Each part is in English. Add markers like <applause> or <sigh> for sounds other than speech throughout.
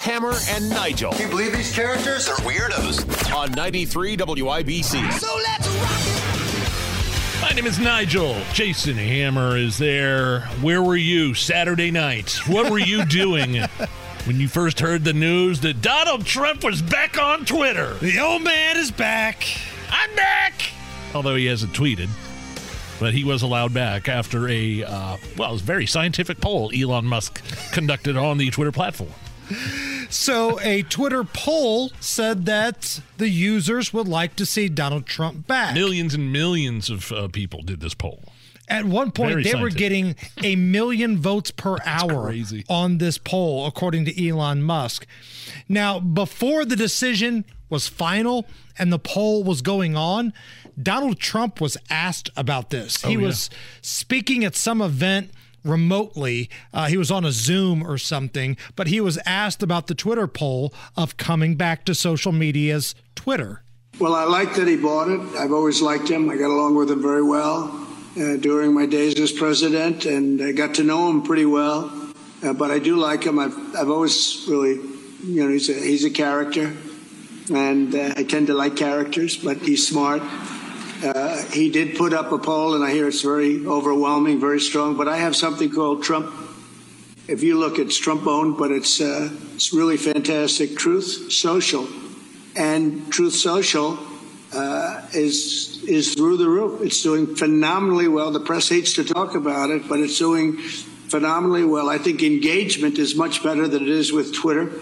Hammer and Nigel. Can you believe these characters are weirdos? On 93 WIBC. So let's rock it. My name is Nigel. Jason Hammer is there. Where were you Saturday night? What were you doing <laughs> when you first heard the news that Donald Trump was back on Twitter? The old man is back. I'm back! Although he hasn't tweeted. But he was allowed back after a, uh, well, it was a very scientific poll Elon Musk <laughs> conducted on the Twitter platform. So, a Twitter poll said that the users would like to see Donald Trump back. Millions and millions of uh, people did this poll. At one point, Very they were getting a million votes per hour crazy. on this poll, according to Elon Musk. Now, before the decision was final and the poll was going on, Donald Trump was asked about this. he Oh, yeah. was speaking at some event remotely. Uh, he was on a Zoom or something, but he was asked about the Twitter poll of coming back to social media's Twitter. Well, I like that he bought it. I've always liked him. I got along with him very well uh, during my days as president, and I got to know him pretty well. Uh, but I do like him. I've I've always really, you know, he's a he's a character, and uh, I tend to like characters. But he's smart. Uh, he did put up a poll, and I hear it's very overwhelming, very strong. But I have something called Trump. If you look, it's Trump owned, but it's uh, it's really fantastic. Truth Social and Truth Social uh, is is through the roof. It's doing phenomenally well. The press hates to talk about it, but it's doing phenomenally well. I think engagement is much better than it is with Twitter.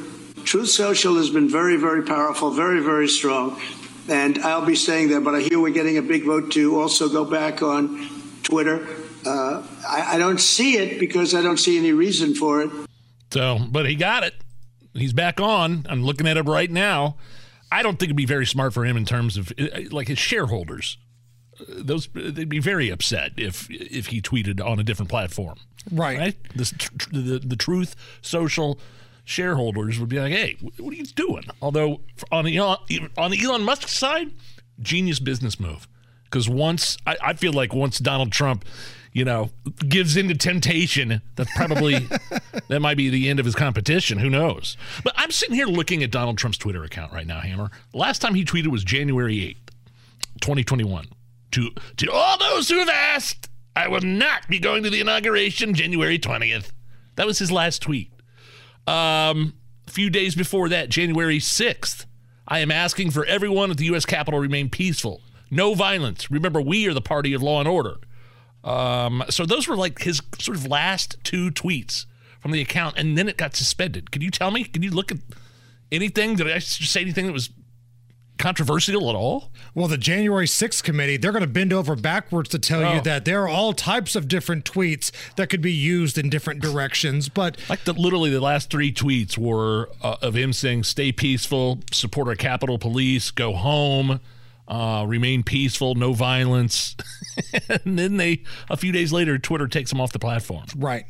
Truth Social has been very, very powerful, very, very strong, and I'll be saying that, But I hear we're getting a big vote to also go back on Twitter. Uh, I, I don't see it because I don't see any reason for it. So, but he got it. He's back on. I'm looking at him right now. I don't think it'd be very smart for him in terms of uh, like his shareholders. Uh, Those they'd be very upset if if he tweeted on a different platform. Right. Right. This, tr- tr- the the Truth Social shareholders would be like, "Hey, what are you doing?" Although on the on the Elon Musk side, genius business move. Because once I, I feel like once Donald Trump, you know, gives into temptation, that's probably <laughs> that might be the end of his competition. Who knows? But I'm sitting here looking at Donald Trump's Twitter account right now. Hammer. Last time he tweeted was January eighth, 2021. To to all those who have asked, I will not be going to the inauguration January 20th. That was his last tweet. Um, a few days before that, January 6th, I am asking for everyone at the U.S. Capitol remain peaceful. No violence. Remember, we are the party of law and order. Um, so those were like his sort of last two tweets from the account, and then it got suspended. Can you tell me? Can you look at anything? Did I say anything that was controversial at all? Well, the January 6th committee, they're going to bend over backwards to tell Oh. you that there are all types of different tweets that could be used in different directions. But Like the literally the last three tweets were uh, of him saying, "Stay peaceful, support our Capitol Police, go home, uh, remain peaceful, no violence." <laughs> and then they, a few days later, Twitter takes him off the platform. Right.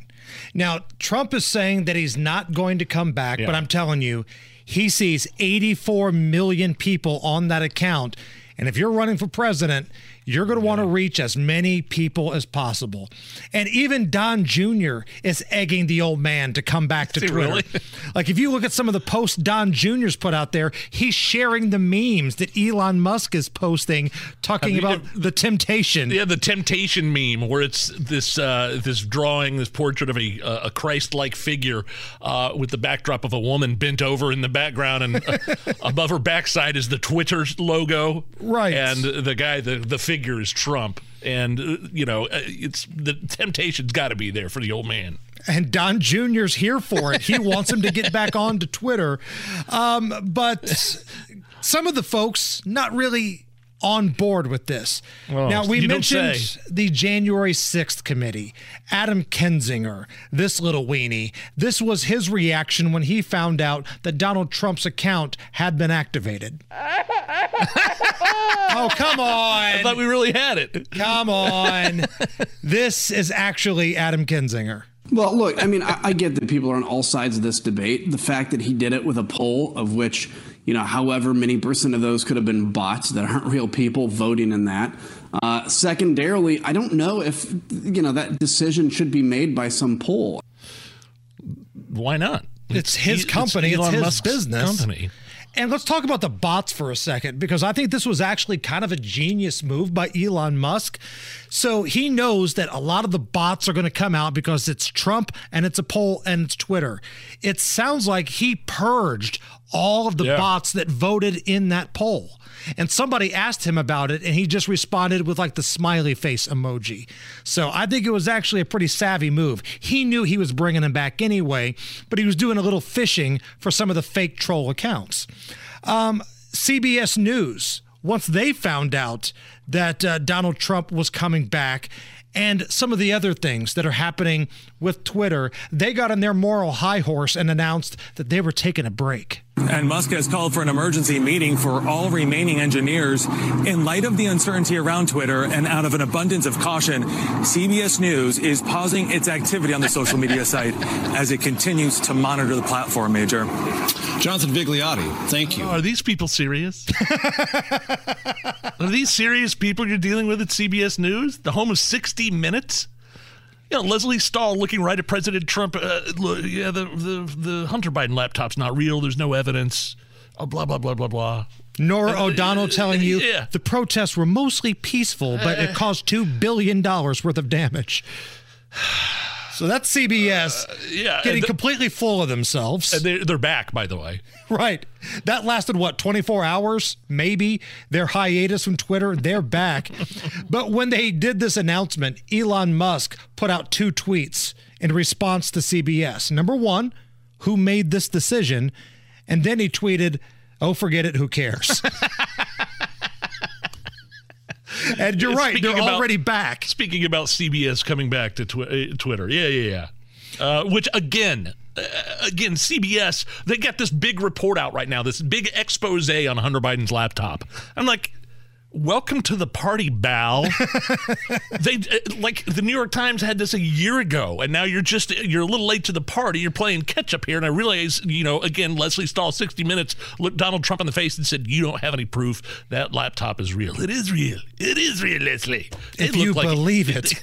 Now, Trump is saying that he's not going to come back, Yeah. but I'm telling you, he sees 84 million people on that account. And if you're running for president, you're going to want to reach as many people as possible. And even Don Jr. is egging the old man to come back to Twitter. really? <laughs> Like if you look at some of the posts Don Jr.'s put out there, he's sharing the memes that Elon Musk is posting, talking about the temptation. Yeah, the temptation meme where it's this uh, this drawing, this portrait of a uh, a Christ-like figure uh, with the backdrop of a woman bent over in the background, and <laughs> above her backside is the Twitter logo, Right. And the guy, the the figure is Trump, and uh, you know, uh, it's the temptation's got to be there for the old man. and Don Jr.'s here for it. He wants him to get back onto Twitter. Um, but some of the folks not really on board with this. Oh, now, we mentioned the January 6th committee, Adam Kinzinger, this little weenie. This was his reaction when he found out that Donald Trump's account had been activated. <laughs> oh, come I on. thought we really had it. Come on. this is actually Adam Kinzinger. Well, look, I mean, I, I get that people are on all sides of this debate. The fact that he did it with a poll of which, you know, however many percent of those could have been bots that aren't real people voting in that. Uh, secondarily, I don't know if, you know, that decision should be made by some poll. Why not? It's his company. It's, Elon his Musk's business. company. And let's talk about the bots for a second because I think this was actually kind of a genius move by Elon Musk. So he knows that a lot of the bots are going to come out because it's Trump and it's a poll and it's Twitter. It sounds like he purged all of the Yeah. bots that voted in that poll. And somebody asked him about it and he just responded with like the smiley face emoji. So I think it was actually a pretty savvy move. He knew he was bringing him back anyway, but he was doing a little fishing for some of the fake troll accounts. Um, CBS News, once they found out that uh, Donald Trump was coming back and some of the other things that are happening with Twitter, they got on their moral high horse and announced that they were taking a break. And Musk has called for an emergency meeting for all remaining engineers. In light of the uncertainty around Twitter and out of an abundance of caution, CBS News is pausing its activity on the social media site as it continues to monitor the platform, Major. Jonathan Vigliotti, thank you. Oh, are these people serious? <laughs> Are these serious people you're dealing with at CBS News? The home of 60 Minutes? You know, Lesley Stahl looking right at President Trump. Uh, yeah, the, the, the Hunter Biden laptop's not real. There's no evidence. Oh, blah, blah, blah, blah, blah. Norah uh, O'Donnell uh, telling you yeah. the protests were mostly peaceful, but it uh, caused $2 billion worth of damage. <sighs> <sighs> <sighs> So that's CBS uh, yeah, getting the- completely full of themselves. And they're, they're back, by the way. <laughs> Right. That lasted what, 24 hours? Maybe. Their hiatus from Twitter, they're back. <laughs> but when they did this announcement, Elon Musk put out two tweets in response to CBS. Number one, who made this decision? And then he tweeted, oh, forget it, who cares? <laughs> <laughs> and you're right, Speaking they're about- already back. Speaking about CBS coming back to twi- uh, Twitter, yeah, yeah, yeah. Uh, which again, uh, again, CBS they got this big report out right now, this big expose on Hunter Biden's laptop. I'm like, welcome to the party, Bal. <laughs> they uh, like the New York Times had this a year ago, and now you're just you're a little late to the party. You're playing catch up here, and I realize, you know, again, Lesley Stahl, 60 Minutes, looked Donald Trump in the face and said, "You don't have any proof that laptop is real. It is real. It is real, Lesley. <laughs> It If you like- believe it.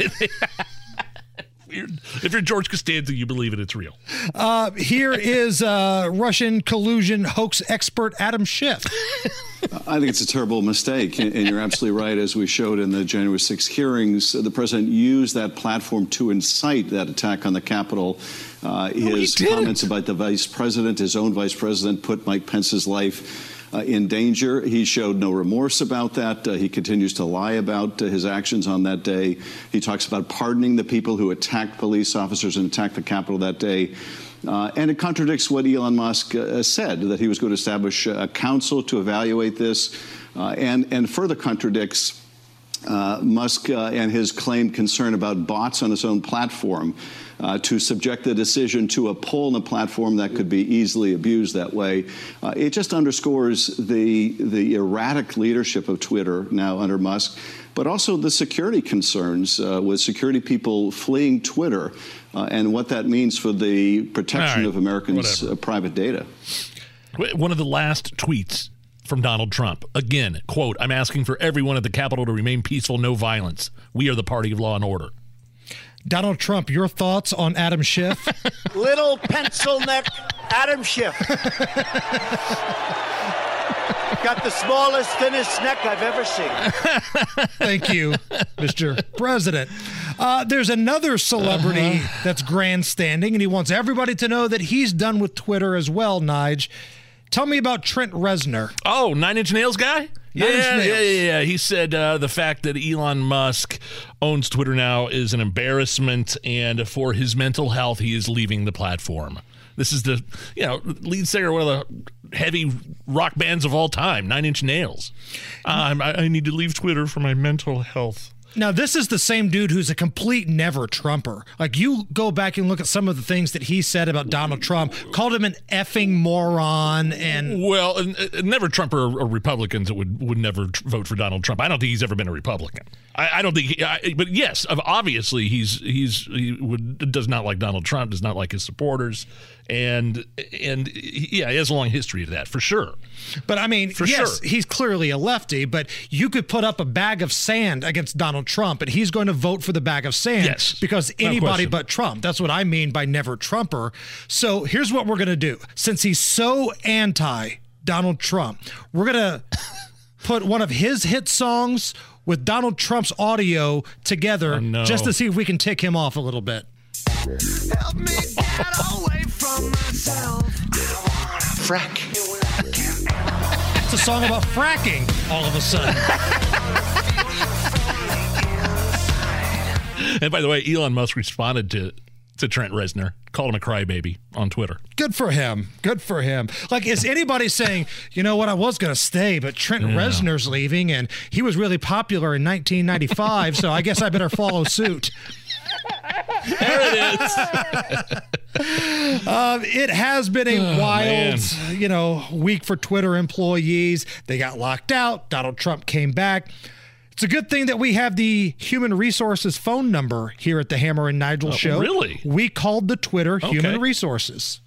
You're- if you're George Costanza, you believe it. It's real. Uh, here is uh, Russian collusion hoax expert Adam Schiff. <laughs> I think it's a terrible mistake, and you're absolutely right. As we showed in the January 6 hearings, the president used that platform to incite that attack on the Capitol. Uh, his didn't. comments about the vice president, his own vice president, put Mike Pence's life. Uh, in danger. He showed no remorse about that. Uh, he continues to lie about uh, his actions on that day. He talks about pardoning the people who attacked police officers and attacked the Capitol that day. Uh, and it contradicts what Elon Musk uh, said that he was going to establish a council to evaluate this, uh, and and further contradicts uh, Musk uh, and his claimed concern about bots on his own platform. Uh, to subject the decision to a poll on a platform that could be easily abused that way, uh, it just underscores the the erratic leadership of Twitter now under Musk, but also the security concerns uh, with security people fleeing Twitter, uh, and what that means for the protection All right, of Americans' uh, private data. One of the last tweets from Donald Trump. Again, quote, I'm asking for everyone at the Capitol to remain peaceful, no violence. We are the party of law and order. Donald Trump, your thoughts on Adam Schiff? <laughs> Little pencil neck Adam Schiff. Got the smallest, thinnest neck I've ever seen. Thank you, Mr. President. Uh, there's another celebrity Uh-huh. that's grandstanding, and he wants everybody to know that he's done with Twitter as well, Nige. Tell me about Trent Reznor. Oh, Nine Inch Nails guy? Yeah, Nine Inch yeah, Nails. yeah, yeah. He said uh, the fact that Elon Musk owns Twitter now is an embarrassment, and for his mental health, he is leaving the platform. This is the you know lead singer of one of the heavy rock bands of all time, Nine Inch Nails. Um, I, I need to leave Twitter for my mental health. Now, this is the same dude who's a complete never Trumper. Like, you go back and look at some of the things that he said about Donald Trump, called him an effing moron, and. Well, and, and uh, never Trumper or, or Republicans that would, would never vote for Donald Trump. I don't think he's ever been a Republican. I, I don't think, he, I, but yes, obviously he's he's he would does not like Donald Trump, does not like his supporters, and and yeah, he has a long history of that for sure. But I mean, For yes, sure. he's clearly a lefty, but you could put up a bag of sand against Donald Trump, and he's going to vote for the bag of sand Yes. because anybody question. but Trump. That's what I mean by never Trumper. So here's what we're going to do. Since he's so anti Donald Trump, we're going <laughs> to put one of his hit songs with Donald Trump's audio together Oh, no. just to see if we can tick him off a little bit. Help me get away from myself. Frack. It's a song about fracking all of a sudden. <laughs> <laughs> And by the way, Elon Musk responded to to Trent Reznor, called him a crybaby on Twitter. Good for him. Good for him. Like, is anybody saying, you know what, I was going to stay, but Trent Reznor's leaving and he was really popular in 1995, so I guess I better follow suit. There it is. <laughs> Um, it has been a wild, man. you know, week for Twitter employees. They got locked out. Donald Trump came back. It's a good thing that we have the human resources phone number here at the Hammer and Nigel oh, show. really? We called the Twitter human resources.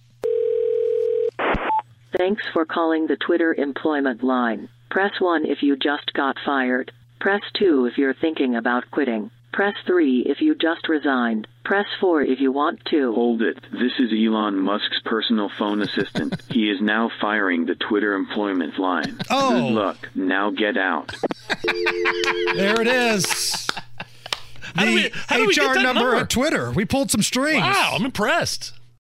Thanks for calling the Twitter employment line. Press 1 if you just got fired. Press 2 if you're thinking about quitting. Press 3 if you just resigned. Press 4 if you want to. Hold it. This is Elon Musk's personal phone assistant. <laughs> he is now firing the Twitter employment line. Oh. Good luck. Now get out. There it is. How do The we- how do we get HR that number number? at Twitter. We pulled some strings. Wow, I'm impressed.